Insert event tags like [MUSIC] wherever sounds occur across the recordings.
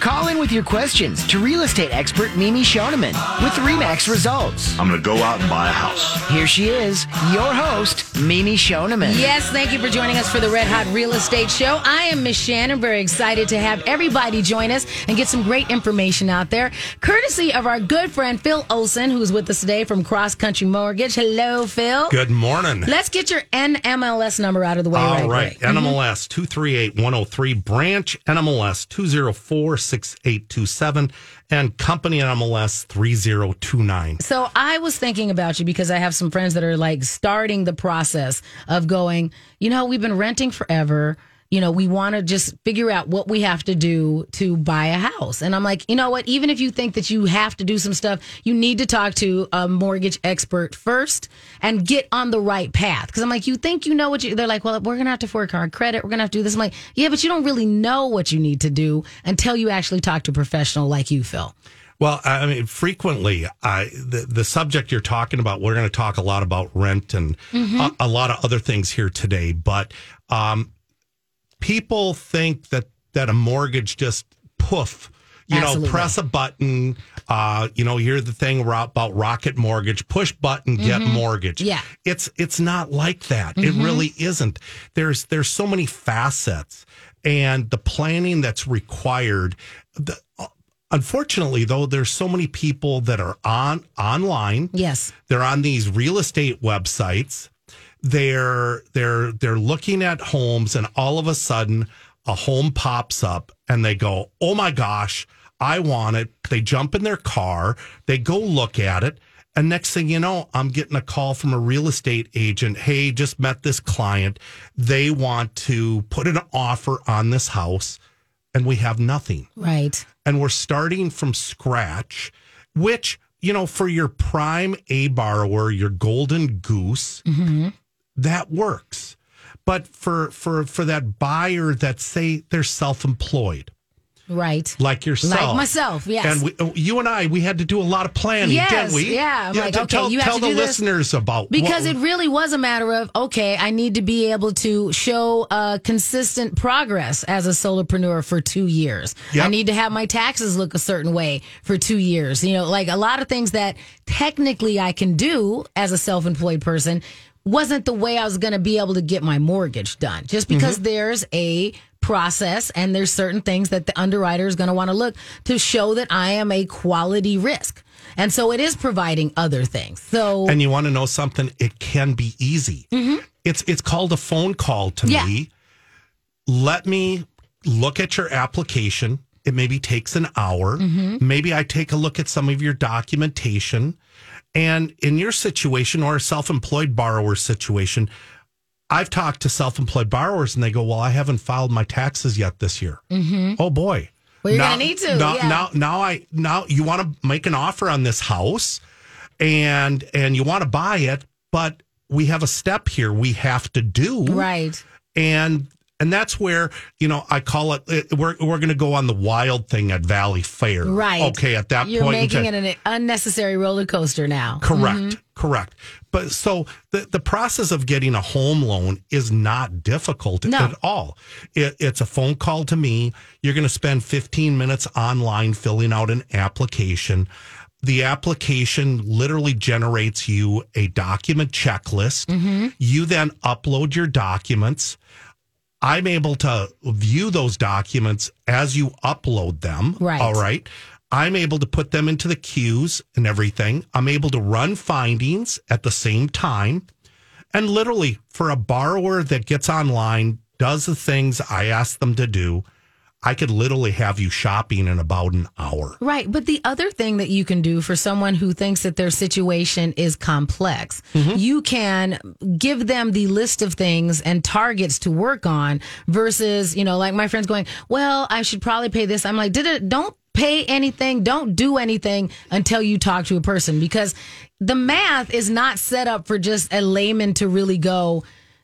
Call in with your questions to real estate expert Mimi Shoneman with Remax Results. I'm going to go out and buy a house. Here she is, your host, Mimi Shoneman. Yes, thank you for joining us for the Red Hot Real Estate Show. I am Miss Shannan, very excited to have everybody join us and get some great information out there, courtesy of our good friend Phil Olson, who's with us today from Cross Country Mortgage. Hello, Phil. Good morning. Let's get your NMLS number out of the way All right right. quick. Mm-hmm. NMLS 238-103, branch NMLS 204-6827, and company MLS 3029. So I was thinking about you because I have some friends that are like starting the process of going, you know, we've been renting forever. You know, we want to just figure out what we have to do to buy a house. And I'm like, you know what? Even if you think that you have to do some stuff, you need to talk to a mortgage expert first and get on the right path. Cause I'm like, you think you know what you, they're like, well, we're going to have to work hard credit. We're going to have to do this. I'm like, yeah, but you don't really know what you need to do until you actually talk to a professional like you, Phil. Well, I mean, frequently, I, the, the subject you're talking about, we're going to talk a lot about rent and a, a lot of other things here today. But um, people think that, that a mortgage just poof, you Absolutely. know, press a button. Uh, you know, hear the thing about Rocket Mortgage, push button, get mm-hmm. mortgage. Yeah. it's it's not like that. It mm-hmm. really isn't. There's there's so many facets, and the planning that's required. The, uh, unfortunately, though, there's so many people that are on online. Yes. They're on these real estate websites. They're they're they're looking at homes, and all of a sudden, a home pops up, and they go, "Oh my gosh, I want it!" They jump in their car, they go look at it, and next thing you know, I'm getting a call from a real estate agent. Hey, just met this client. They want to put an offer on this house, and we have nothing Right. and we're starting from scratch, which, you know, for your prime A borrower, your golden goose, mm-hmm. That works. But for for for that buyer that say they're self-employed, Right. like yourself, Like myself, yes. and we, oh, you and I, we had to do a lot of planning, Yes, didn't we? yeah. I'm like, to okay, tell, you have tell to the do this. listeners about Because what- it really was a matter of, okay, I need to be able to show uh, consistent progress as a solopreneur for two years. Yep. I need to have my taxes look a certain way for two years. You know, like a lot of things that technically I can do as a self employed person wasn't the way I was going to be able to get my mortgage done. Just Mm-hmm. because there's a process and there's certain things that the underwriter is going to want to look to show that I am a quality risk. And so it is providing other things. So And you want to know something? It can be easy. It's it's called a phone call to Mm-hmm. Yeah. me. Let me look at your application. It maybe takes an hour. Mm-hmm. Maybe I take a look at some of your documentation. And in your situation or a self-employed borrower situation, I've talked to self-employed borrowers and they go, "Well, I haven't filed my taxes yet this year." Mm-hmm. Oh boy. Well, you're now, gonna need to, Now, yeah. now, now I now you want to make an offer on this house, and and you want to buy it, but we have a step here we have to do, Right. And and that's where you know I call it. We're we're going to go on the wild thing at Valleyfair, Right. Okay, at that point. You're point, in making time- it an unnecessary roller coaster now. Correct. Mm-hmm. Correct. But so the, the process of getting a home loan is not difficult No. at all. It, it's a phone call to me. You're going to spend 15 minutes online filling out an application. The application literally generates you a document checklist. Mm-hmm. You then upload your documents. I'm able to view those documents as you upload them. Right. All right. I'm able to put them into the queues and everything. I'm able to run findings at the same time. And literally, for a borrower that gets online, does the things I ask them to do, I could literally have you shopping in about an hour. Right. But the other thing that you can do for someone who thinks that their situation is complex, Mm-hmm. you can give them the list of things and targets to work on versus, you know, like my friends going, well, I should probably pay this. I'm like, did it, don't pay anything, don't do anything until you talk to a person because the math is not set up for just a layman to really go,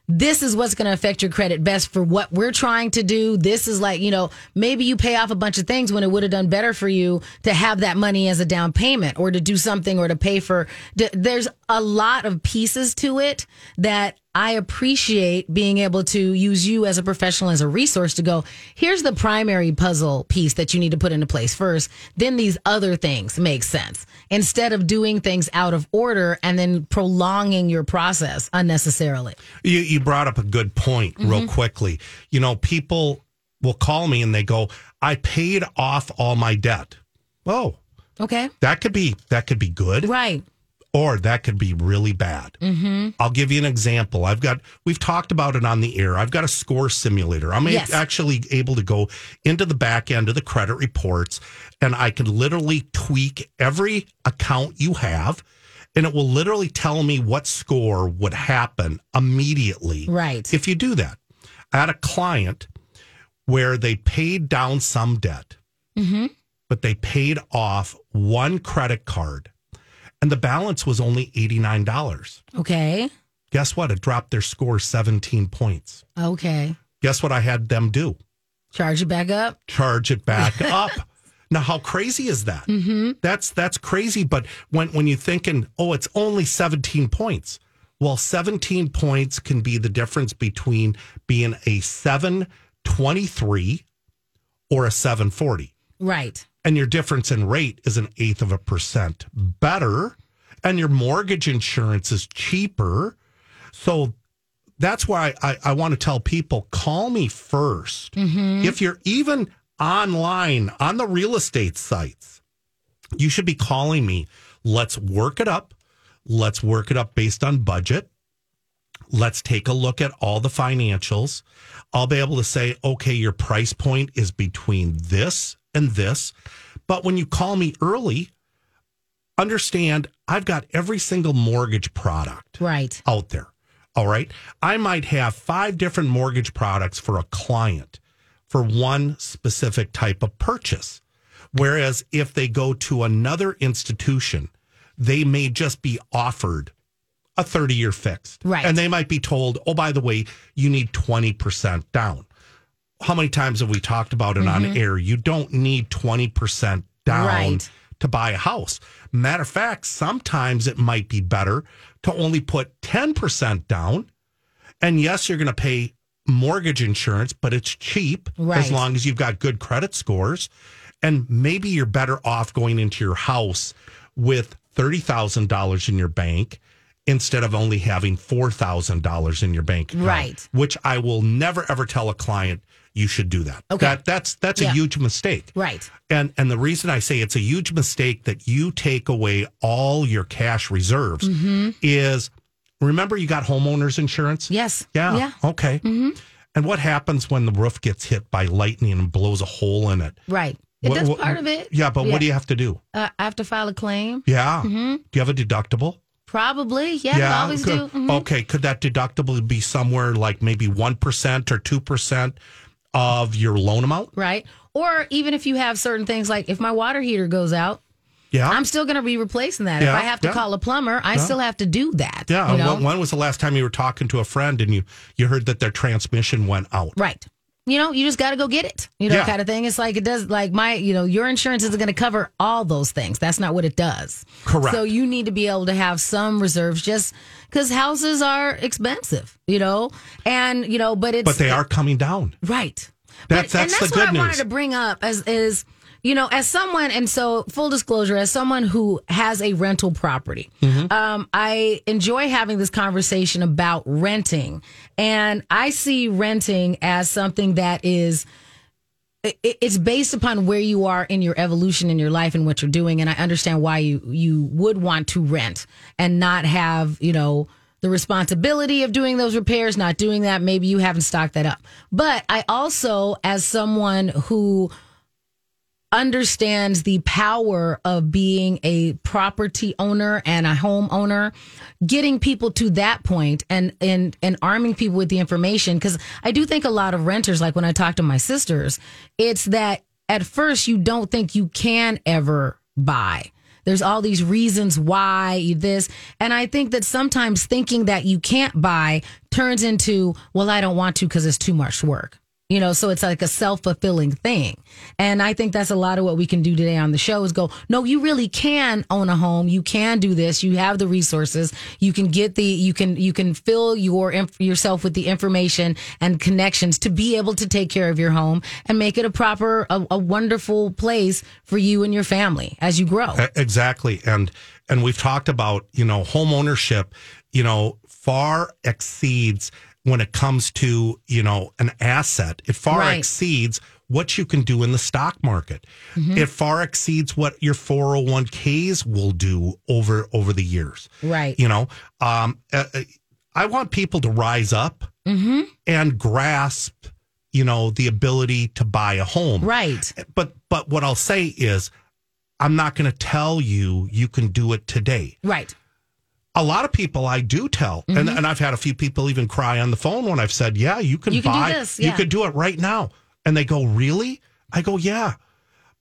this is what's going to affect your credit best for what we're trying to do. This is like, you know, maybe you pay off a bunch of things when it would have done better for you to have that money as a down payment or to do something or to pay for. There's a lot of pieces to it that I appreciate being able to use you as a professional, as a resource to go, here's the primary puzzle piece that you need to put into place first. Then these other things make sense instead of doing things out of order and then prolonging your process unnecessarily. You, you brought up a good point real mm-hmm. quickly. You know, people will call me and they go, I paid off all my debt. Oh, Okay. that could be that could be good. Right. Or that could be really bad. Mm-hmm. I'll give you an example. I've got, we've talked about it on the air. I've got a score simulator. I'm a- actually able to go into the back end of the credit reports and I can literally tweak every account you have. And it will literally tell me what score would happen immediately. Right. If you do that. I had a client where they paid down some debt, but they paid off one credit card and the balance was only $89. Okay. Guess what? It dropped their score 17 points. Okay. Guess what I had them do? Charge it back up. Charge it back [LAUGHS] up. Now, how crazy is that? Mm-hmm. That's that's crazy. But when when you're thinking, oh, it's only 17 points. Well, 17 points can be the difference between being a 723 or a 740. Right. And your difference in rate is an eighth of a percent better, and your mortgage insurance is cheaper. So that's why I, I want to tell people call me 1st mm-hmm. If you're even online on the real estate sites, you should be calling me. Let's work it up. Let's work it up based on budget. Let's take a look at all the financials. I'll be able to say, okay, your price point is between this and this. But when you call me early, understand I've got every single mortgage product Right. out there. All right. I might have five different mortgage products for a client for one specific type of purchase. Whereas if they go to another institution, they may just be offered a 30 year fixed. Right. And they might be told, oh, by the way, you need 20% down. How many times have we talked about it on mm-hmm. air? You don't need 20% down Right. to buy a house. Matter of fact, sometimes it might be better to only put 10% down. And yes, you're going to pay mortgage insurance, but it's cheap Right. as long as you've got good credit scores. And maybe you're better off going into your house with $30,000 in your bank instead of only having $4,000 in your bank account. Right. Which I will never ever tell a client you should do that. Okay. That that's that's Yeah. a huge mistake. Right. And and the reason I say it's a huge mistake that you take away all your cash reserves Mm-hmm. is remember you got homeowners insurance? Yes. Yeah. Yeah. Okay. And what happens when the roof gets hit by lightning and blows a hole in it? Right. It, What- that's what- part of it. Yeah, but what do you have to do? Uh, I have to file a claim. Yeah. Mm-hmm. Do you have a deductible? Probably. Yeah. I always Good. do. Mhm. Okay. Could that deductible be somewhere like maybe 1% or 2% of your loan amount? Right. Or even if you have certain things like if my water heater goes out, Yeah. I'm still going to be replacing that. Yeah, if I have to yeah. call a plumber, I still have to do that. yeah. You know? when, when was the last time you were talking to a friend and you, you heard that their transmission went out? Right. You know, you just got to go get it. You know, Yeah. kind of thing. It's like it does. Like my, you know, your insurance isn't going to cover all those things. That's not what it does. Correct. So you need to be able to have some reserves, just because houses are expensive. You know, and you know, but it's But they are coming down. Right. That's- But- that's that's the what good I wanted to bring up as is you know as someone and so full disclosure as someone who has a rental property Mm-hmm. um, i enjoy having this conversation about renting and i see renting as something that is it's based upon where you are in your evolution in your life and what you're doing and i understand why you you would want to rent and not have you know the responsibility of doing those repairs not doing that. Maybe you haven't stocked that up. But i also as someone who understands the power of being a property owner and a home owner getting people to that point and and and arming people with the information cuz I do think a lot of renters like when I talk to my sisters it's that at first you don't think you can ever buy There's all these reasons why this. And I think that sometimes thinking that you can't buy turns into, well, I don't want to because it's too much work. You know, so it's like a self fulfilling thing. And I think that's a lot of what we can do today on the show is go, no, you really can own a home. You can do this. You have the resources. You can get the, you can, you can fill your, yourself with the information and connections to be able to take care of your home and make it a proper, a, a wonderful place for you and your family as you grow. Exactly. And and we've talked about, you know, home ownership, you know, far exceeds when it comes to, you know, an asset. It far Right. exceeds what you can do in the stock market. Mm-hmm. It far exceeds what your 401ks will do over over the years. Right. You know, um uh, uh, I want people to rise up Mm-hmm. and grasp, you know, the ability to buy a home Right. but but what I'll say is I'm not going to tell you you can do it today. Right. A lot of people I do tell, and, Mm-hmm. and I've had a few people even cry on the phone when I've said, "Yeah, you can You can buy, this, you could do it right now," and they go, "Really?" I go, "Yeah,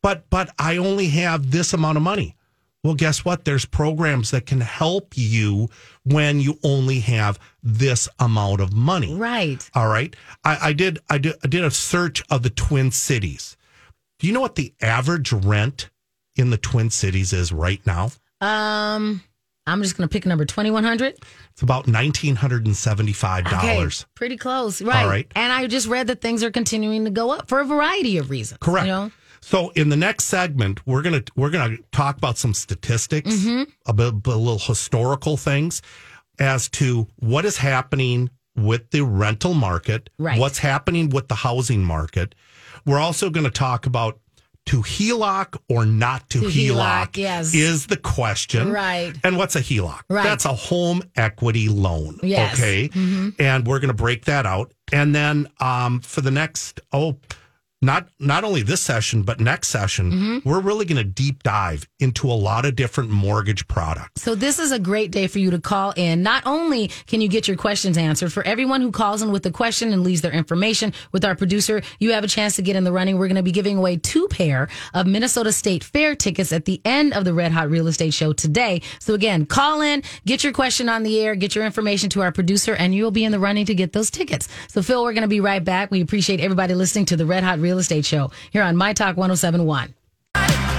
but but I only have this amount of money." Well, guess what? There's programs that can help you when you only have this amount of money. Right. All right. I, I did I did I did a search of the Twin Cities. Do you know what the average rent in the Twin Cities is right now? Um, I'm just going to pick number 2100. It's about nineteen hundred and seventy five dollars. Okay, pretty close. Right. All right. And I just read that things are continuing to go up for a variety of reasons. Correct. You know? So in the next segment, we're gonna we're gonna talk about some statistics, Mm-hmm. a, bit, a little historical things as to what is happening with the rental market, Right. what's happening with the housing market. We're also going to talk about to HELOC or not to, To HELOC, HELOC, yes. is the question. Right. And what's a HELOC? Right. That's a home equity loan. Yes. Okay. And we're going to break that out. And then um, for the next, oh, not not only this session, but next session, Mm-hmm. we're really going to deep dive into a lot of different mortgage products. So this is a great day for you to call in. Not only can you get your questions answered, for everyone who calls in with a question and leaves their information with our producer, you have a chance to get in the running. We're going to be giving away two pair of Minnesota State Fair tickets at the end of the Red Hot Real Estate Show today. So again, call in, get your question on the air, get your information to our producer, and you'll be in the running to get those tickets. So Phil, we're going to be right back. We appreciate everybody listening to the Red Hot Real Estate Show here on My Talk 1071.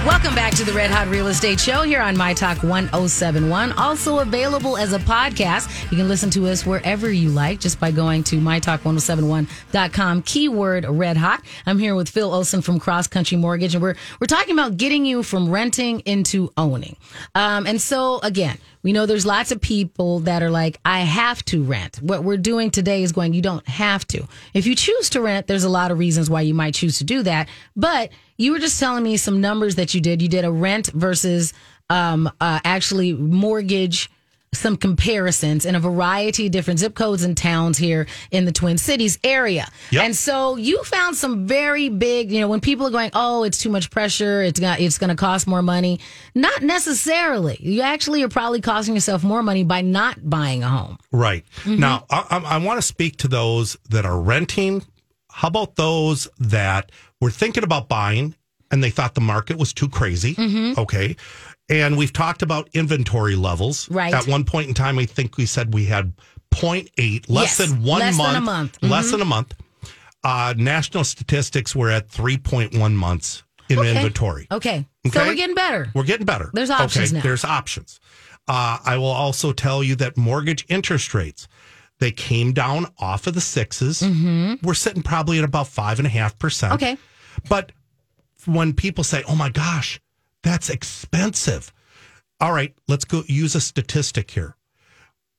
Welcome back to the Red Hot Real Estate Show here on My Talk 1071. Also available as a podcast. You can listen to us wherever you like just by going to mytalk1071.com, keyword red hot. I'm here with Phil Olson from Cross Country Mortgage, and we're, we're talking about getting you from renting into owning. Um, and so, again, we know there's lots of people that are like, I have to rent. What we're doing today is going, you don't have to. If you choose to rent, there's a lot of reasons why you might choose to do that. But you were just telling me some numbers that you did. You did a rent versus um, uh, actually mortgage, some comparisons in a variety of different zip codes and towns here in the Twin Cities area. Yep. And so you found some very big, you know, when people are going, oh, it's too much pressure, it's got, it's going to cost more money. Not necessarily. You actually are probably costing yourself more money by not buying a home. Right. Mm-hmm. Now, I, I, I want to speak to those that are renting. How about those that were thinking about buying and they thought the market was too crazy? Mm-hmm. Okay. And we've talked about inventory levels. Right. At one point in time, I think we said we had 0.8, less Yes, than one less than month. a month. Less Mhm. than a month. Uh, national statistics were at 3.1 months in Okay. inventory. Okay. okay. So we're getting better. We're getting better. There's options okay, now. There's options. Uh, I will also tell you that mortgage interest rates they came down off of the 6s We're sitting probably at about five and a half percent. Mm-hmm. Okay. but when people say, "Oh my gosh, that's expensive," all right, let's go use a statistic here.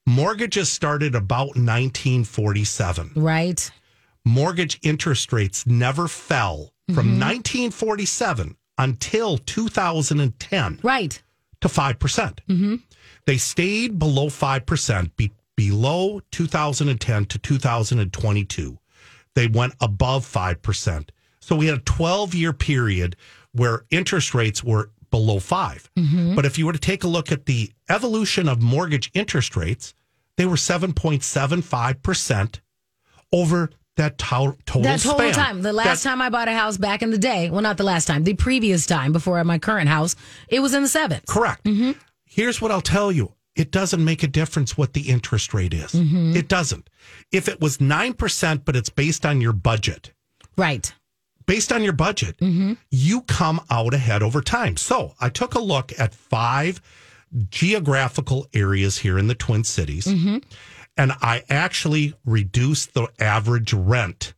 Mortgages started about 1947 Right. mortgage interest rates never fell from mm-hmm. 1947 until 2010 Right. to 5%. percent mm-hmm. They stayed below 5%, be, below 2010 to 2022. They went above 5%. So we had a 12 year period where interest rates were below 5 mm-hmm. But if you were to take a look at the evolution of mortgage interest rates, they were 7.75% over that to- total That total span. time. The last That- time I bought a house back in the day, well, not the last time, the previous time before my current house, it was in the sevens. Correct. Mm-hmm. Here's what I'll tell you. It doesn't make a difference what the interest rate is. Mm-hmm. It doesn't. If it was 9%, but it's based on your budget, Right. Based on your budget, you come out ahead over time. So I took a look at five geographical areas here in the Twin Cities, and I actually reduced the average rent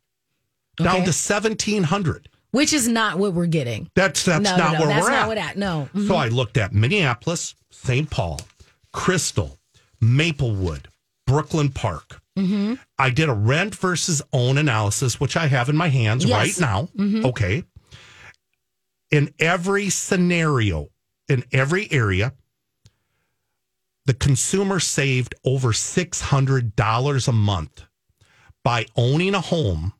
down to 1700 Which is not what we're getting. That's that's no, not no, where that's we're not at. at. No. Mhm. So I looked at Minneapolis, St. Paul, Crystal, Maplewood, Brooklyn Park. Mm-hmm. I did a rent versus own analysis, which I have in my hands Yes. right now. Mm-hmm. Okay. In every scenario, in every area, the consumer saved over $600 a month by owning a home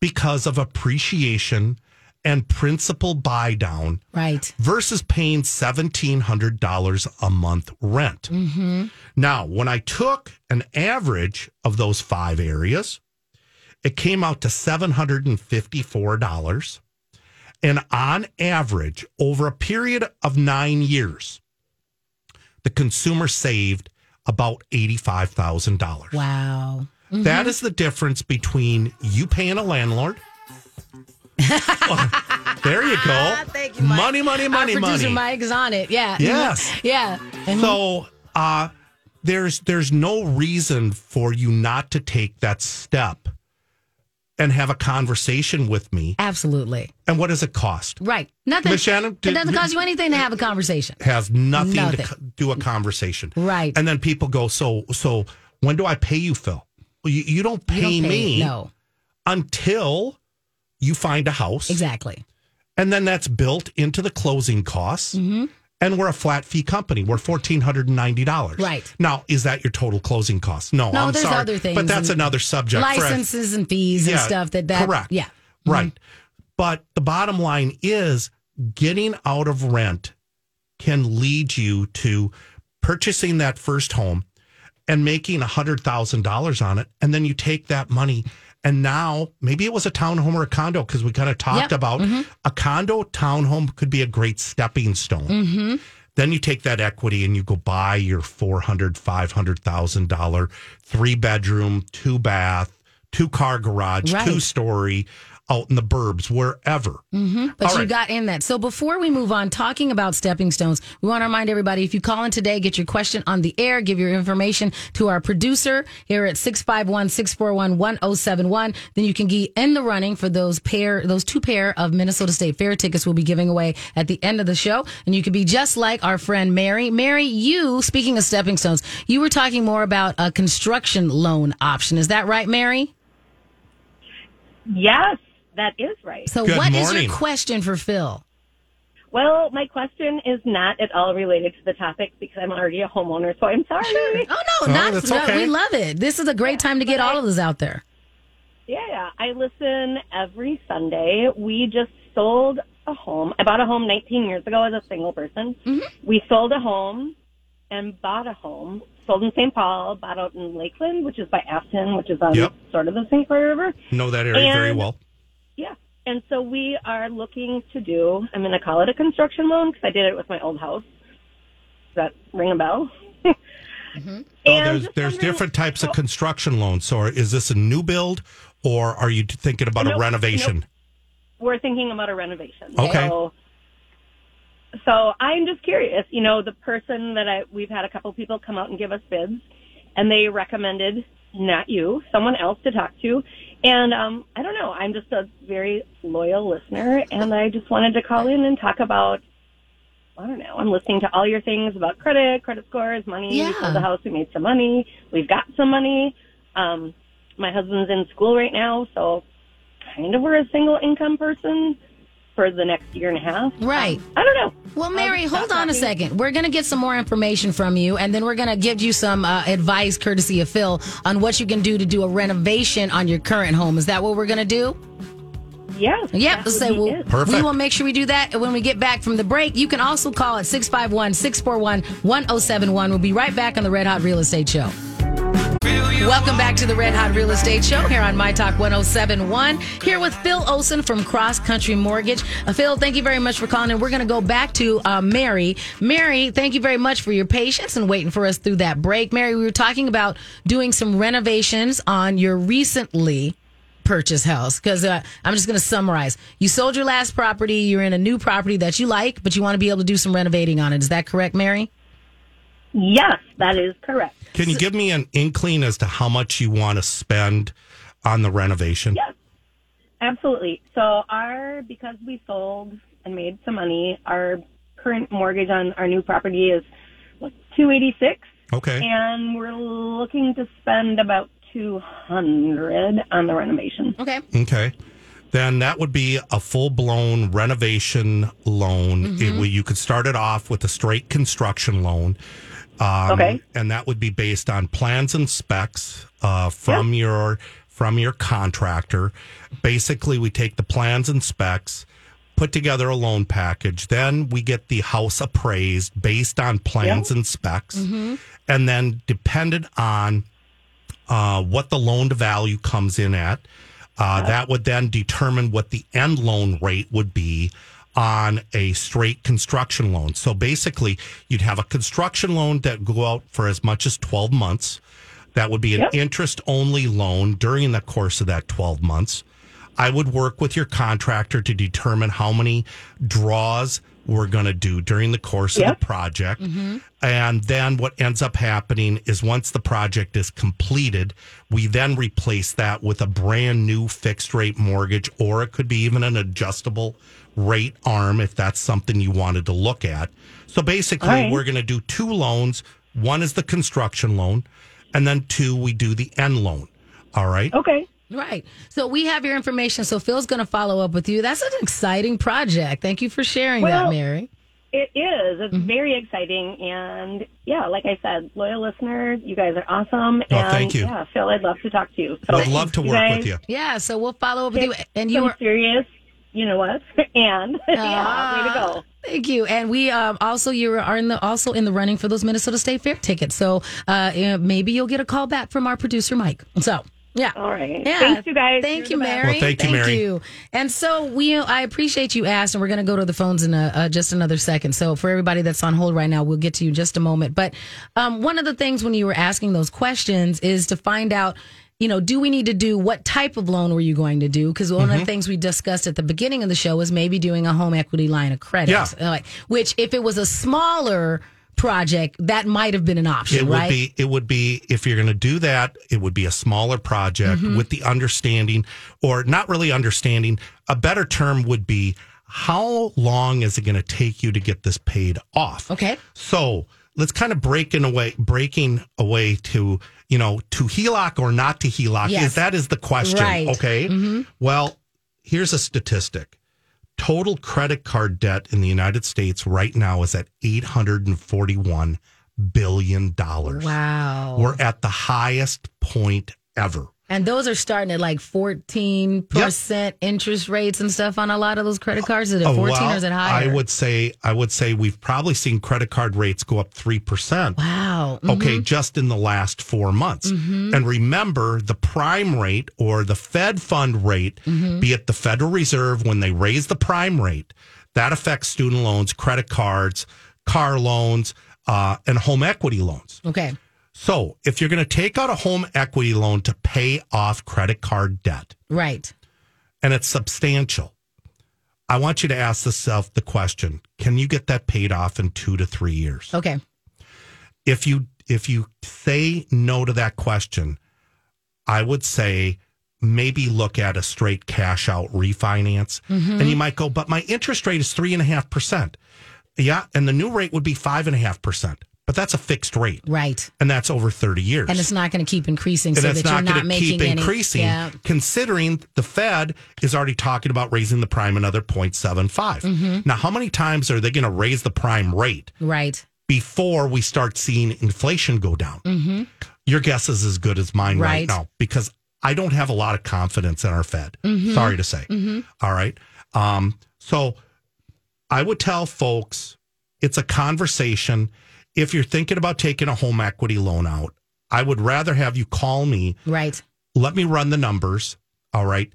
because of appreciation and principal buy down Right. versus paying $1,700 a month rent. Mm-hmm. Now, when I took an average of those five areas, it came out to $754. And on average, over a period of nine years, the consumer saved about $85,000. Wow. That mm-hmm. is the difference between you paying a landlord. [LAUGHS] there you go. Thank you, Mike. money, money, money, Our producer money. Mike's on it. Yeah. Yes. Yeah. And So uh there's there's no reason for you not to take that step and have a conversation with me. absolutely. And what does it cost? Right. Nothing. Miss Shannan, it doesn't cost you anything to have a conversation. Has nothing, Nothing. to do a conversation. Right. And then people go, so so when do I pay you, Phil? Well, you, you don't pay You don't me No. until you find a house. Exactly. And then that's built into the closing costs. Mm-hmm. And we're a flat fee company. We're fourteen hundred and ninety dollars. Right. now, is that your total closing cost? No, No, I'm there's sorry, other things but that's another subject. Licenses and fees and stuff that that correct. yeah. right. But the bottom line is getting out of rent can lead you to purchasing that first home and making a hundred thousand dollars on it, and then you take that money. And now maybe it was a townhome or a condo because we kind of talked Yep. about mm-hmm. a condo townhome could be a great stepping stone. Mm-hmm. Then you take that equity and you go buy your four hundred, five hundred thousand dollar three bedroom, two bath, two car garage, Right. two story out in the burbs, wherever. Mm-hmm. But All you right. got in that. So before we move on, talking about stepping stones, we want to remind everybody if you call in today, get your question on the air, give your information to our producer here at 651 641 1071. Then you can get in the running for those pair, those two pair of Minnesota State Fair tickets we'll be giving away at the end of the show. And you could be just like our friend Mary. Mary, you, speaking of stepping stones, you were talking more about a construction loan option. Is that right, Mary? Yes, that is right. So Good what is morning. your question for Phil? Well, my question is not at all related to the topic because I'm already a homeowner, so I'm sorry. Oh no, Oh, not that's no, okay. we love it. This is a great time to get all of this out there. Yeah, I listen every Sunday. We just sold a home. I bought a home 19 years ago as a single person. Mm-hmm. We sold a home and bought a home. Sold in St. Paul, bought out in Lakeland, which is by Afton, which is on Yep. sort of the St. Clair River. Know that area very well. Yeah. And so we are looking to do, I'm going to call it a construction loan because I did it with my old house. Does that ring a bell? [LAUGHS] Oh, And there's there's different types of construction loans. So is this a new build or are you thinking about a Nope, renovation? we're thinking about a renovation. Okay. So, so I'm just curious. You know, the person that I we've had a couple people come out and give us bids, and they recommended not you, someone else to talk to. And um, I don't know. I'm just a very loyal listener, and I just wanted to call in and talk about. I don't know. I'm listening to all your things about credit, credit scores, money. Yeah. We sold the house. We made some money. We've got some money. Um, my husband's in school right now, so kind of we're a single income person for the next year and a half. Right. Um, I don't know. Well, Mary, just hold stop on a second. We're going to get some more information from you, and then we're going to give you some uh, advice, courtesy of Phil, on what you can do to do a renovation on your current home. Is that what we're going to do? Yes. Yep. that would So we'll, it. Perfect. we will make sure we do that And when we get back from the break. You can also call at 651 641 1071. We'll be right back on the Red Hot Real Estate Show. Welcome back to the Red Hot Real Estate Show here on My Talk 1071. Here with Phil Olson from Cross Country Mortgage. Uh, Phil, thank you very much for calling. And we're going to go back to uh, Mary. Mary, thank you very much for your patience and waiting for us through that break. Mary, we were talking about doing some renovations on your recently purchased house because uh, I'm just going to summarize. You sold your last property, you're in a new property that you like, but you want to be able to do some renovating on it. Is that correct, Mary? Yes, that is correct. Can you give me an inkling as to how much you want to spend on the renovation? Yes, absolutely. So our because we sold and made some money, our current mortgage on our new property is what two eighty six, Okay. and we're looking to spend about two hundred on the renovation. Okay. Okay. Then that would be a full blown renovation loan. It, mm-hmm. you could start it off with a straight construction loan. Um, Okay. And that would be based on plans and specs uh, from your from your contractor. Basically, we take the plans and specs, put together a loan package. Then we get the house appraised based on plans and specs, and then dependent on uh, what the loan to value comes in at. Uh, that would then determine what the end loan rate would be on a straight construction loan. So basically, you'd have a construction loan that go out for as much as 12 months. That would be an Yep. interest only loan during the course of that 12 months. I would work with your contractor to determine how many draws we're going to do during the course of the project. Mm-hmm. And then what ends up happening is once the project is completed, we then replace that with a brand new fixed rate mortgage, or it could be even an adjustable rate arm if that's something you wanted to look at. So basically, All right. we're going to do two loans. One is the construction loan, and then two, we do the end loan. All right. Okay. Right. So we have your information. So Phil's going to follow up with you. That's an exciting project. Thank you for sharing that, Mary. It is. It's mm-hmm. very exciting, and yeah, like I said, loyal listeners, you guys are awesome. Oh, and thank you. Yeah, Phil, I'd love to talk to you. So I'd love to work guys with you. Yeah. So we'll follow up with you. And you are serious. You know what? [LAUGHS] And [LAUGHS] yeah, way to go. Thank you. And we um, also you are in the also in the running for those Minnesota State Fair tickets. So uh, maybe you'll get a call back from our producer Mike. So yeah. All right. Yeah. Thanks, you guys. Thank You're you. Mary. Well, thank you, Mary. you. And so we, I appreciate you asked, and we're going to go to the phones in a, uh, just another second. So for everybody that's on hold right now, we'll get to you in just a moment. But um, one of the things when you were asking those questions is to find out. You know, do we need to do what type of loan were you going to do? Because one Mm-hmm. of the things we discussed at the beginning of the show was maybe doing a home equity line of credit. Yeah. Like, which, if it was a smaller project, that might have been an option, It would right? be it would be if you're going to do that, it would be a smaller project Mm-hmm. with the understanding or not really understanding. A better term would be how long is it going to take you to get this paid off? Okay. So let's kind of break in away breaking away to you know to HELOC or not to HELOC. Yes. Is that is the question? Right. Mm-hmm. Okay. Well, here's a statistic. Total credit card debt in the United States right now is at eight hundred and forty-one billion dollars. Wow. We're at the highest point ever. And those are starting at like 14% interest rates and stuff on a lot of those credit cards. Is it 14 Oh, well, or is it higher? I would say I would say we've probably seen credit card rates go up three percent. Wow. Mm-hmm. Okay, just in the last four months. Mm-hmm. And remember, the prime rate or the Fed fund rate, mm-hmm. be it the Federal Reserve, when they raise the prime rate, that affects student loans, credit cards, car loans, uh, and home equity loans. Okay. So if you're going to take out a home equity loan to pay off credit card debt, Right. and it's substantial, I want you to ask yourself the question: Can you get that paid off in two to three years? Okay. if you if you say no to that question, I would say maybe look at a straight cash out refinance. Mm-hmm. And you might go, but my interest rate is three and a half percent. Yeah, and the new rate would be five and a half percent. But that's a fixed rate. Right. And that's over 30 years. And it's not going to keep increasing And so it's that not not, going to keep any. increasing, Yeah. considering the Fed is already talking about raising the prime another 0.75. Mm-hmm. Now, how many times are they going to raise the prime rate? Right. before we start seeing inflation go down. Your guess is as good as mine right, Right. now because I don't have a lot of confidence in our Fed. Sorry to say. All right. Um, so I would tell folks it's a conversation. If you're thinking about taking a home equity loan out, I would rather have you call me. Right. Let me run the numbers. All right.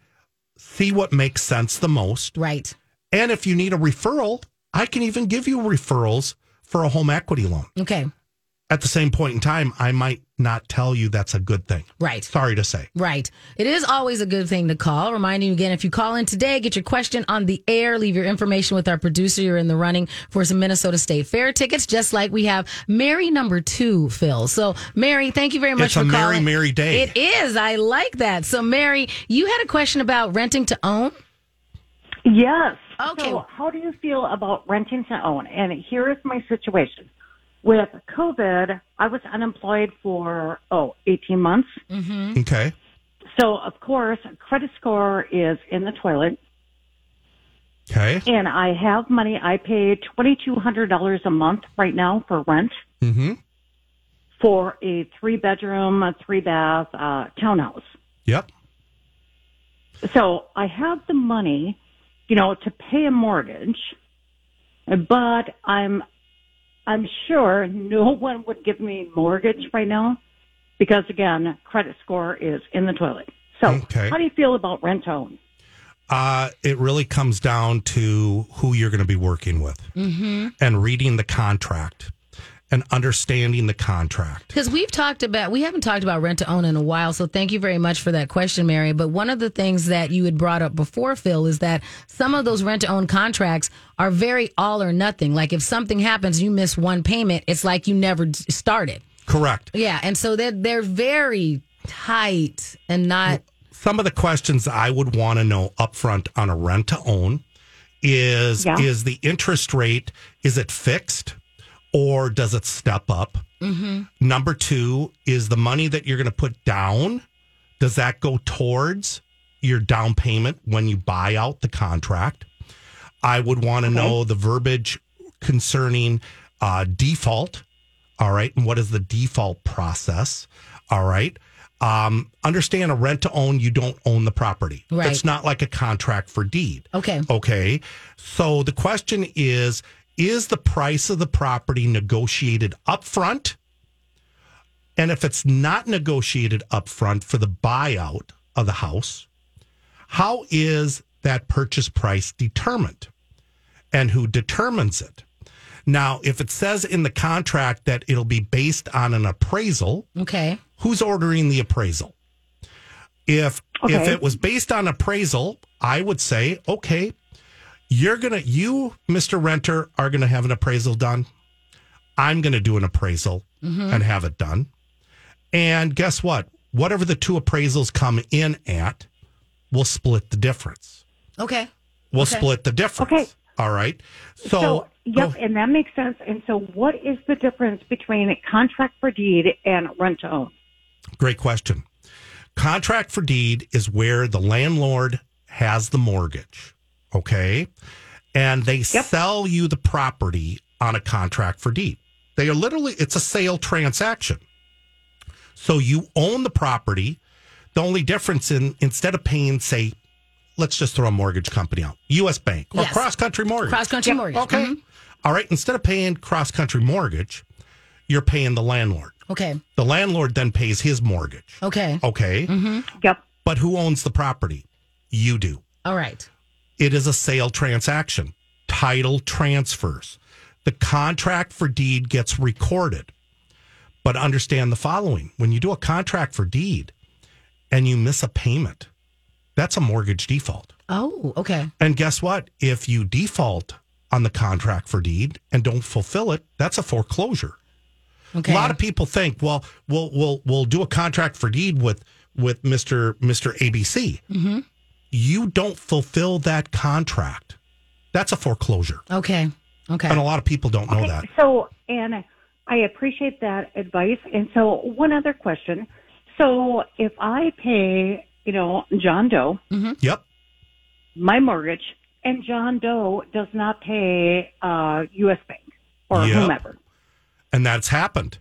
See what makes sense the most. Right. And if you need a referral, I can even give you referrals for a home equity loan. Okay. At the same point in time, I might not tell you that's a good thing. Right. Sorry to say. Right. It is always a good thing to call. Reminding you again, if you call in today, get your question on the air, leave your information with our producer. You're in the running for some Minnesota State Fair tickets, just like we have Mary number two, Phil. So, Mary, thank you very much It's for a Mary, calling. merry day. It is. I like that. So, Mary, you had a question about renting to own? Yes. Okay. So, how do you feel about renting to own? And here is my situation. With COVID, I was unemployed for, oh, 18 months. Okay. So, of course, credit score is in the toilet. Okay. And I have money. I pay $2,200 a month right now for rent Mm-hmm. for a three bedroom, a three bath uh, townhouse. Yep. So I have the money, you know, to pay a mortgage, but I'm, I'm sure no one would give me a mortgage right now because again, credit score is in the toilet. So Okay. how do you feel about rent own? Uh, it really comes down to who you're going to be working with and reading the contract and understanding the contract. Because we've talked about, we haven't talked about rent to own in a while. So thank you very much for that question, Mary. But one of the things that you had brought up before, Phil, is that some of those rent to own contracts are very all or nothing. Like if something happens, you miss one payment, it's like you never started. Correct. Yeah. And so they're, they're very tight and not, Some of the questions I would want to know upfront on a rent to own is Yeah. is the interest rate is it fixed or does it step up? Number two is the money that you're going to put down. Does that go towards your down payment when you buy out the contract? I would want to know the verbiage concerning uh, default. All right. And what is the default process? All right. Um, understand a rent to own, you don't own the property. Right. It's not like a contract for deed. okay. Okay. So the question is Is the price of the property negotiated upfront? And if it's not negotiated upfront for the buyout of the house, how is that purchase price determined? And who determines it? Now, if it says in the contract that it'll be based on an appraisal, Okay. who's ordering the appraisal? If if it was based on appraisal, I would say, okay, you're gonna you, Mr. Renter, are gonna have an appraisal done. I'm gonna do an appraisal mm-hmm. and have it done. And guess what? Whatever the two appraisals come in at, we'll split the difference. Okay. We'll Okay. split the difference. Okay. All right. So, So, yep, go- and that makes sense. And so what is the difference between a contract for deed and rent to own? Great question. Contract for deed is where the landlord has the mortgage. Okay. And they sell you the property on a contract for deed. They are literally, it's a sale transaction. So you own the property. The only difference in instead of paying, say, let's just throw a mortgage company out, US Bank or Yes. Cross Country Mortgage. Cross country mortgage. Okay. Mhm. All right. Instead of paying cross country mortgage, you're paying the landlord. Okay. The landlord then pays his mortgage. Okay. Okay. Yep. But who owns the property? You do. All right. It is a sale transaction. Title transfers. The contract for deed gets recorded. But understand the following when you do a contract for deed and you miss a payment, that's a mortgage default. Oh, okay. And guess what? If you default on the contract for deed and don't fulfill it, that's a foreclosure. Okay. A lot of people think, well, we'll we'll we'll do a contract for deed with with Mister Mister ABC. Mm-hmm. You don't fulfill that contract. That's a foreclosure, Okay. Okay. and a lot of people don't know that. So, and I appreciate that advice. And so, one other question. So, if I pay, you know, John Doe Yep, my mortgage, and John Doe does not pay uh, U.S. Bank or Yep. whomever, and that's happened.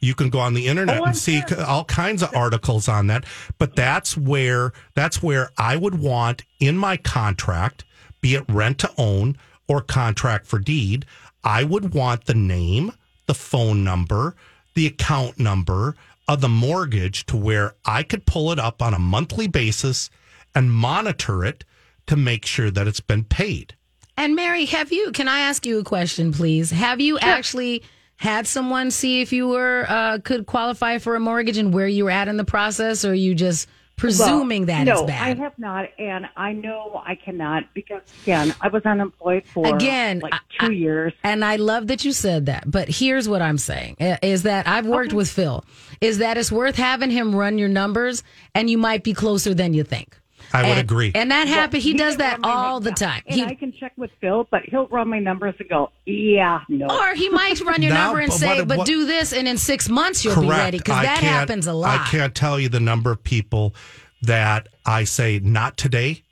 You can go on the internet Oh, and see sure. all kinds of articles on that. But that's where that's where I would want in my contract, be it rent to own or contract for deed, I would want the name, the phone number, the account number of the mortgage to where I could pull it up on a monthly basis and monitor it to make sure that it's been paid. And Mary, have you? Can I ask you a question, please? Have you actually had someone see if you were uh, could qualify for a mortgage and where you were at in the process, or are you just presuming that no, I have not, and I know I cannot because again, I was unemployed for Again, like I- two years. And I love that you said that. But here's what I'm saying is that I've worked with Phil, is that it's worth having him run your numbers and you might be closer than you think. I would And- agree. And that happens. He, does that all the time. And He, I can check with Phil, but he'll run my numbers and go, "Yeah, no." or he might run your [LAUGHS] Now, number and but say, what- but what- do this and in six months you'll be ready. Because that happens a lot. I can't tell you the number of people that I say not today,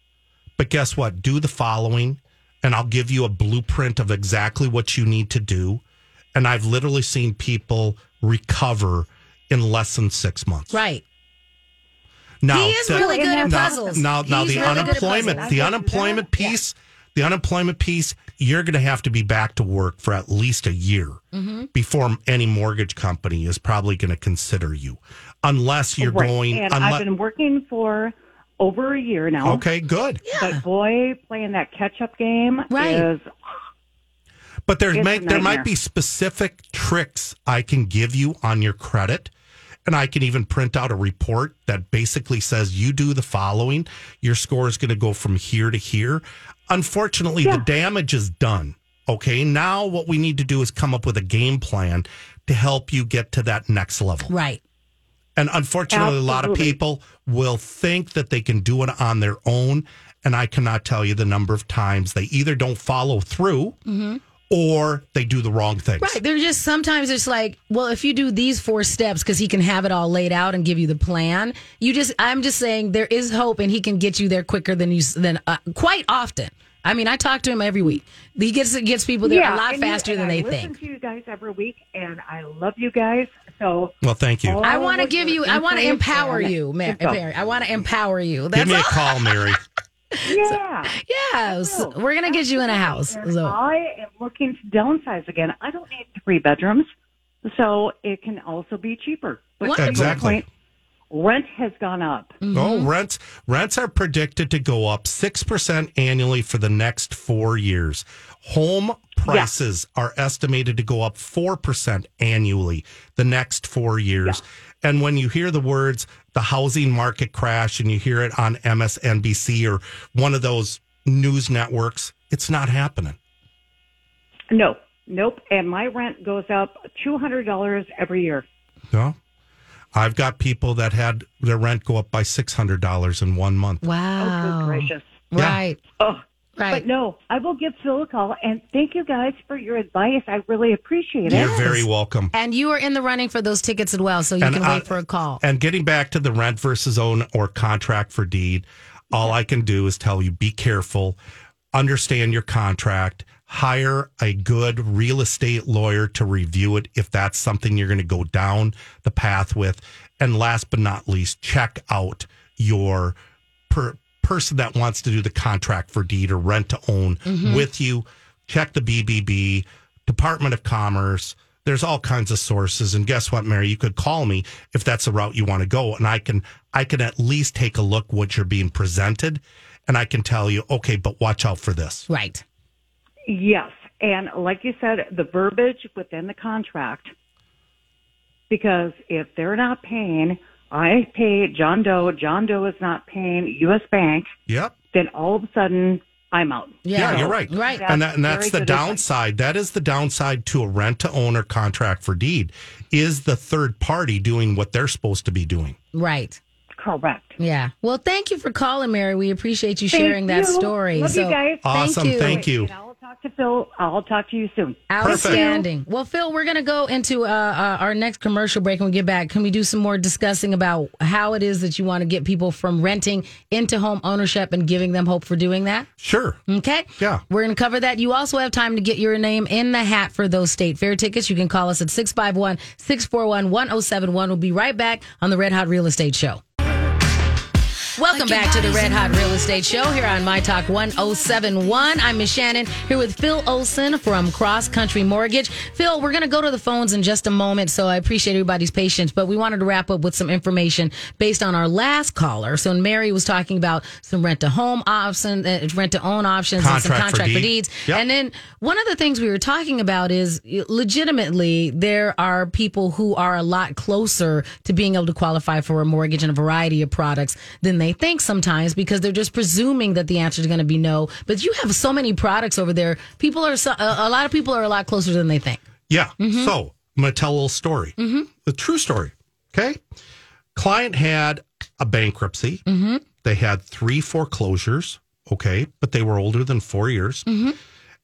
but guess what? Do the following, and I'll give you a blueprint of exactly what you need to do. And I've literally seen people recover in less than six months. Right. Now, He is the- really good at puzzles. Now, now He's the really good at unemployment, puzzles. the I can unemployment that. Yeah. piece, the unemployment piece, you're going to have to be back to work for at least a year Mm-hmm. before any mortgage company is probably going to consider you, unless you're Right. going. And unle- I've been working for over a year now. okay, good. But boy, playing that catch-up game Right. is But there It's may there might be specific tricks I can give you on your credit. And I can even print out a report that basically says you do the following, your score is going to go from here to here. Unfortunately, the damage is done. Okay. Now what we need to do is come up with a game plan to help you get to that next level. Right. And unfortunately, a lot of people will think that they can do it on their own. And I cannot tell you the number of times they either don't follow through mm-hmm. Or they do the wrong things. Right. They're just sometimes it's like, well, if you do these four steps, because he can have it all laid out and give you the plan. You just, I'm just saying there is hope, and he can get you there quicker than you than uh, quite often. I mean, I talk to him every week. He gets gets people there a lot and you- faster and than I they listen think. to you guys every week, and I love you guys. So Well, thank you. I want to give you. I want to empower you, Mary. I want to empower you. Give That's me a call, Mary. [LAUGHS] [LAUGHS] Yeah. Yeah, so we're gonna get you in a house. So I am looking to downsize again. I don't need three bedrooms, so it can also be cheaper. But Wonderful. Exactly. point, rent has gone up. Mm-hmm. Oh, rents rents are predicted to go up six percent annually for the next four years. Home prices are estimated to go up four percent annually the next four years. And when you hear the words the housing market crash and you hear it on MSNBC or one of those news networks, it's not happening. No, nope. And my rent goes up two hundred dollars every year. No. I've got people that had their rent go up by six hundred dollars in one month. Oh, wow, good gracious. Yeah. right, Oh, right. but no, I will give Phil a call. And thank you guys for your advice. I really appreciate it. You're very welcome. And you are in the running for those tickets as well, so you And can I- wait for a call. And getting back to the rent versus own or contract for deed, all I can do is tell you be careful, understand your contract, hire a good real estate lawyer to review it if that's something you're going to go down the path with. And last but not least, check out your per, person that wants to do the contract for deed or rent to own mm-hmm. with you. Check the BBB, Department of Commerce. There's all kinds of sources, and guess what, Mary? You could call me if that's the route you want to go, and I can I can at least take a look what you're being presented, and I can tell you, okay, but watch out for this. right. Yes. And like you said, the verbiage within the contract, because if they're not paying, I pay John Doe, John Doe is not paying U.S. Bank, Yep. then all of a sudden I'm out. Yeah, Yeah, you're right. Right. and that, and that's the good advice. downside. That is the downside to a rent to owner contract for deed is the third party doing what they're supposed to be doing. Right. Correct. Yeah. Well, thank you for calling, Mary. We appreciate you Thank sharing that you. story. Love you guys. Awesome. you. Thank you. And I'll talk to Phil. I'll talk to you soon. Outstanding. Well, Phil, we're going to go into uh, uh, our next commercial break when we get back. Can we do some more discussing about how it is that you want to get people from renting into home ownership and giving them hope for doing that? Sure. Okay. Yeah. We're going to cover that. You also have time to get your name in the hat for those state fair tickets. You can call us at 651 641 1071. We'll be right back on the Red Hot Real Estate Show. Welcome back to the Red Hot Real Estate Show here on My Talk 1071. I'm Miss Shannan here with Phil Olson from Cross Country Mortgage. Phil, we're going to go to the phones in just a moment, so I appreciate everybody's patience, but we wanted to wrap up with some information based on our last caller. So Mary was talking about some rent to home options, uh, rent to own options, and some Contract for for, deed. deeds. Yep. And then one of the things we were talking about is legitimately there are people who are a lot closer to being able to qualify for a mortgage and a variety of products than they think sometimes because they're just presuming that the answer is going to be no. But you have so many products over there. People are so, a, a lot of people are a lot closer than they think. Yeah. So I'm going to tell a little story. Mm-hmm. The true story. Okay. Client had a bankruptcy. Mm-hmm. They had three foreclosures. Okay. But they were older than four years. Mm-hmm.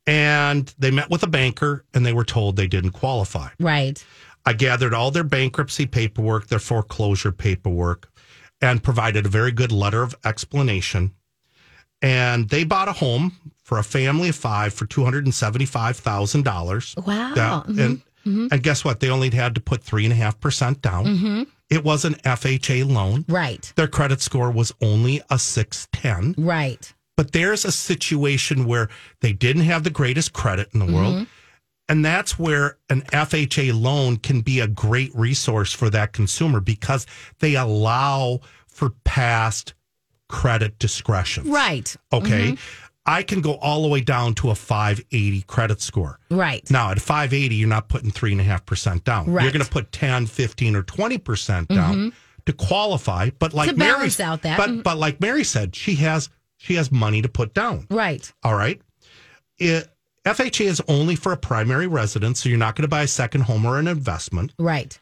And they met with a banker and they were told they didn't qualify. Right. I gathered all their bankruptcy paperwork, their foreclosure paperwork, and provided a very good letter of explanation. And they bought a home for a family of five for two hundred and seventy-five thousand dollars. Wow. Mhm. And mm-hmm. and guess what? They only had to put three and a half percent down. Mm-hmm. It was an FHA loan. Right. Their credit score was only a six ten. Right. But there's a situation where they didn't have the greatest credit in the world. Mm-hmm. And that's where an FHA loan can be a great resource for that consumer because they allow for past credit discretion. Right. Okay. Mm-hmm. I can go all the way down to a 580 credit score. Right. Now, at 580, you're not putting 3.5% down. Right. You're going to put 10, 15, or 20% mm-hmm. down to qualify. But like To Mary, out that. But, mm-hmm. but like Mary said, she has she has money to put down. Right. All right. It, FHA is only for a primary residence, so you're not going to buy a second home or an investment. Right.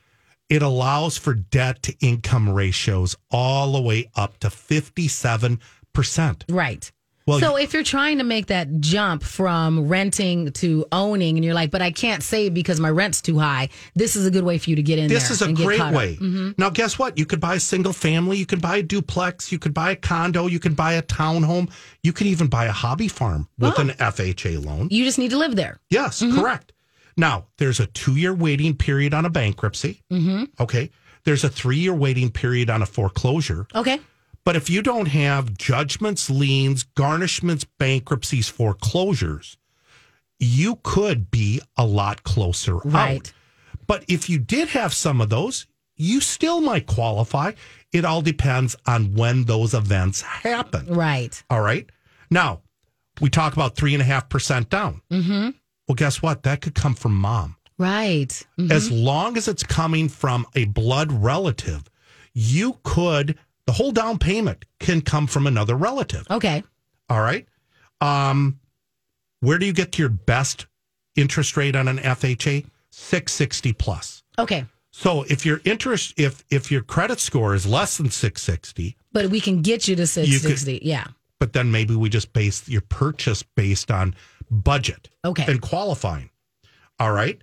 It allows for debt to income ratios all the way up to 57%. Right. Well, so if you're trying to make that jump from renting to owning and you're like, but I can't save because my rent's too high, this is a good way for you to get in this is a great way. Now, guess what? You could buy a single family, you could buy a duplex, you could buy a condo, you could buy a townhome, you could even buy a hobby farm with Oh. an FHA loan. You just need to live there. Yes, correct. Now, there's a two year waiting period on a bankruptcy. Mm-hmm. Okay. There's a three year waiting period on a foreclosure. Okay. But if you don't have judgments, liens, garnishments, bankruptcies, foreclosures, you could be a lot closer Right. out. But if you did have some of those, you still might qualify. It all depends on when those events happen. Right. All right. Now, we talk about three and a half percent down. Mm-hmm. Well, guess what? That could come from mom. Right. Mhm. As long as it's coming from a blood relative, you could, the whole down payment can come from another relative. Okay. All right. Um, where do you get your best interest rate on an FHA? 660 plus. Okay. So if your interest, if if your credit score is less than 660, But we can get you to 660. yeah. but then maybe we just base your purchase based on budget Okay. and qualifying. All right.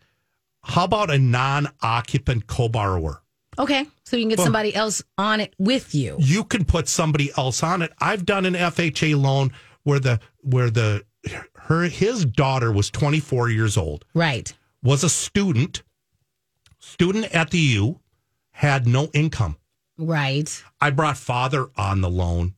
How about a non-occupant co-borrower? Okay. So you can get Well- somebody else on it with you. You can put somebody else on it. I've done an FHA loan where the where the her his daughter was 24 years old, Right. was a student, student at the U, had no income. Right. I brought father on the loan.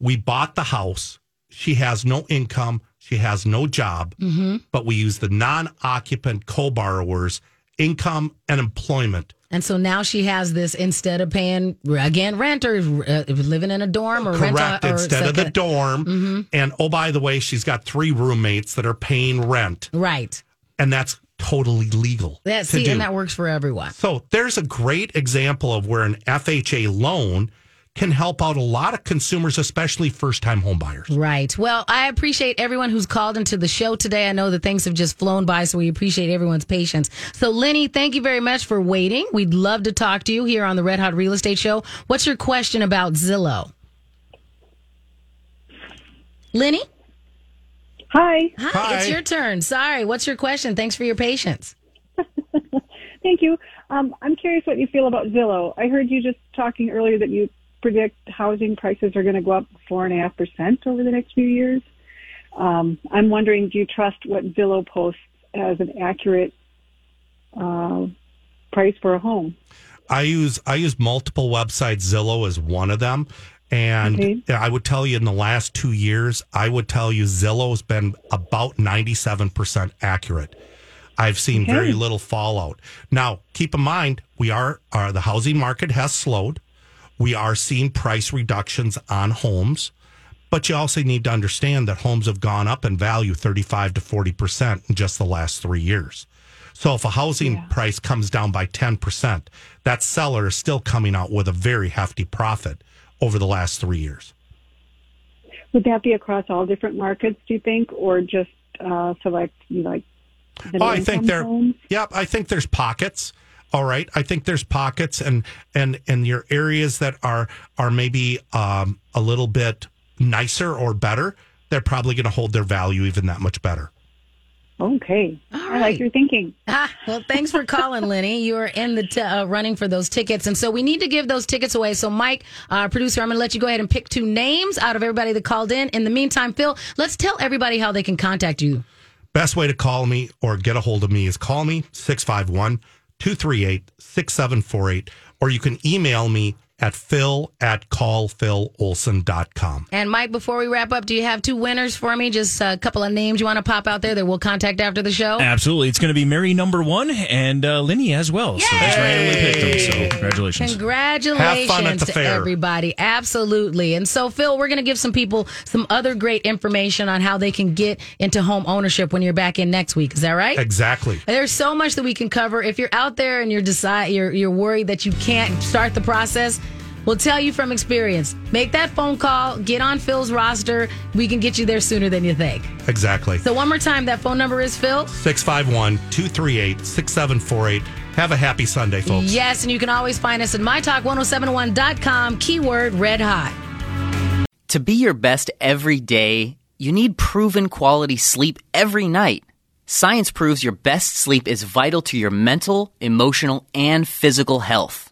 We bought the house. She has no income. She has no job. Mm-hmm. But we use the non occupant co borrowers, income and employment. And so now she has this instead of paying again rent or uh, living in a dorm or rent Correct. or Instead of the dorm. And oh, by the way, she's got three roommates that are paying rent. Right. And that's totally legal. That see, and that works for everyone. So there's a great example of where an FHA loan can help out a lot of consumers, especially first time homebuyers. Right. Well, I appreciate everyone who's called into the show today. I know that things have just flown by, so we appreciate everyone's patience. So, Lenny, thank you very much for waiting. We'd love to talk to you here on the Red Hot Real Estate Show. What's your question about Zillow? Lenny? Hi. Hi, Hi. it's your turn. Sorry. What's your question? Thanks for your patience. [LAUGHS] Thank you. Um, I'm curious what you feel about Zillow. I heard you just talking earlier that you predict housing prices are going to go up four and a half percent over the next few years. Um, I'm wondering, do you trust what Zillow posts as an accurate uh, price for a home? I use I use multiple websites. Zillow is one of them, And Okay. I would tell you in the last two years, I would tell you Zillow's been about 97% accurate. I've seen Okay. very little fallout. Now, keep in mind, we are, are the housing market has slowed. We are seeing price reductions on homes, but you also need to understand that homes have gone up in value 35 to 40% in just the last three years. So if a housing price comes down by 10%, that seller is still coming out with a very hefty profit over the last three years. Would that be across all different markets, do you think, or just uh, select you like Oh, I think there. homes? Yep, I think there's pockets. All right, I think there's pockets and and and your areas that are are maybe um, a little bit nicer or better. They're probably going to hold their value even that much better. Okay, All I right. like your thinking. Ah, well, thanks for calling, Lenny. [LAUGHS] You are in the t- uh, running for those tickets, and so we need to give those tickets away. So, Mike, our producer, I'm going to let you go ahead and pick two names out of everybody that called in. In the meantime, Phil, let's tell everybody how they can contact you. Best way to call me or get a hold of me is call me 651 238 6748, or you can email me at phil at callphilolson.com. And Mike, before we wrap up, do you have two winners for me? Just a couple of names you want to pop out there that we'll contact after the show. Absolutely. It's going to be Mary number one and uh, Linny as well. So just randomly picked them. So congratulations. Congratulations Have fun at the to fair. everybody. Absolutely. And so, Phil, we're going to give some people some other great information on how they can get into home ownership when you're back in next week. Is that right? Exactly. There's so much that we can cover. If you're out there and you're decide you're you're worried that you can't start the process, we'll tell you from experience. Make that phone call, get on Phil's roster. We can get you there sooner than you think. Exactly. So one more time, that phone number is Phil. 651 238 6748. Have a happy Sunday, folks. Yes, and you can always find us at mytalk1071.com, keyword red hot. To be your best every day, you need proven quality sleep every night. Science proves your best sleep is vital to your mental, emotional, and physical health.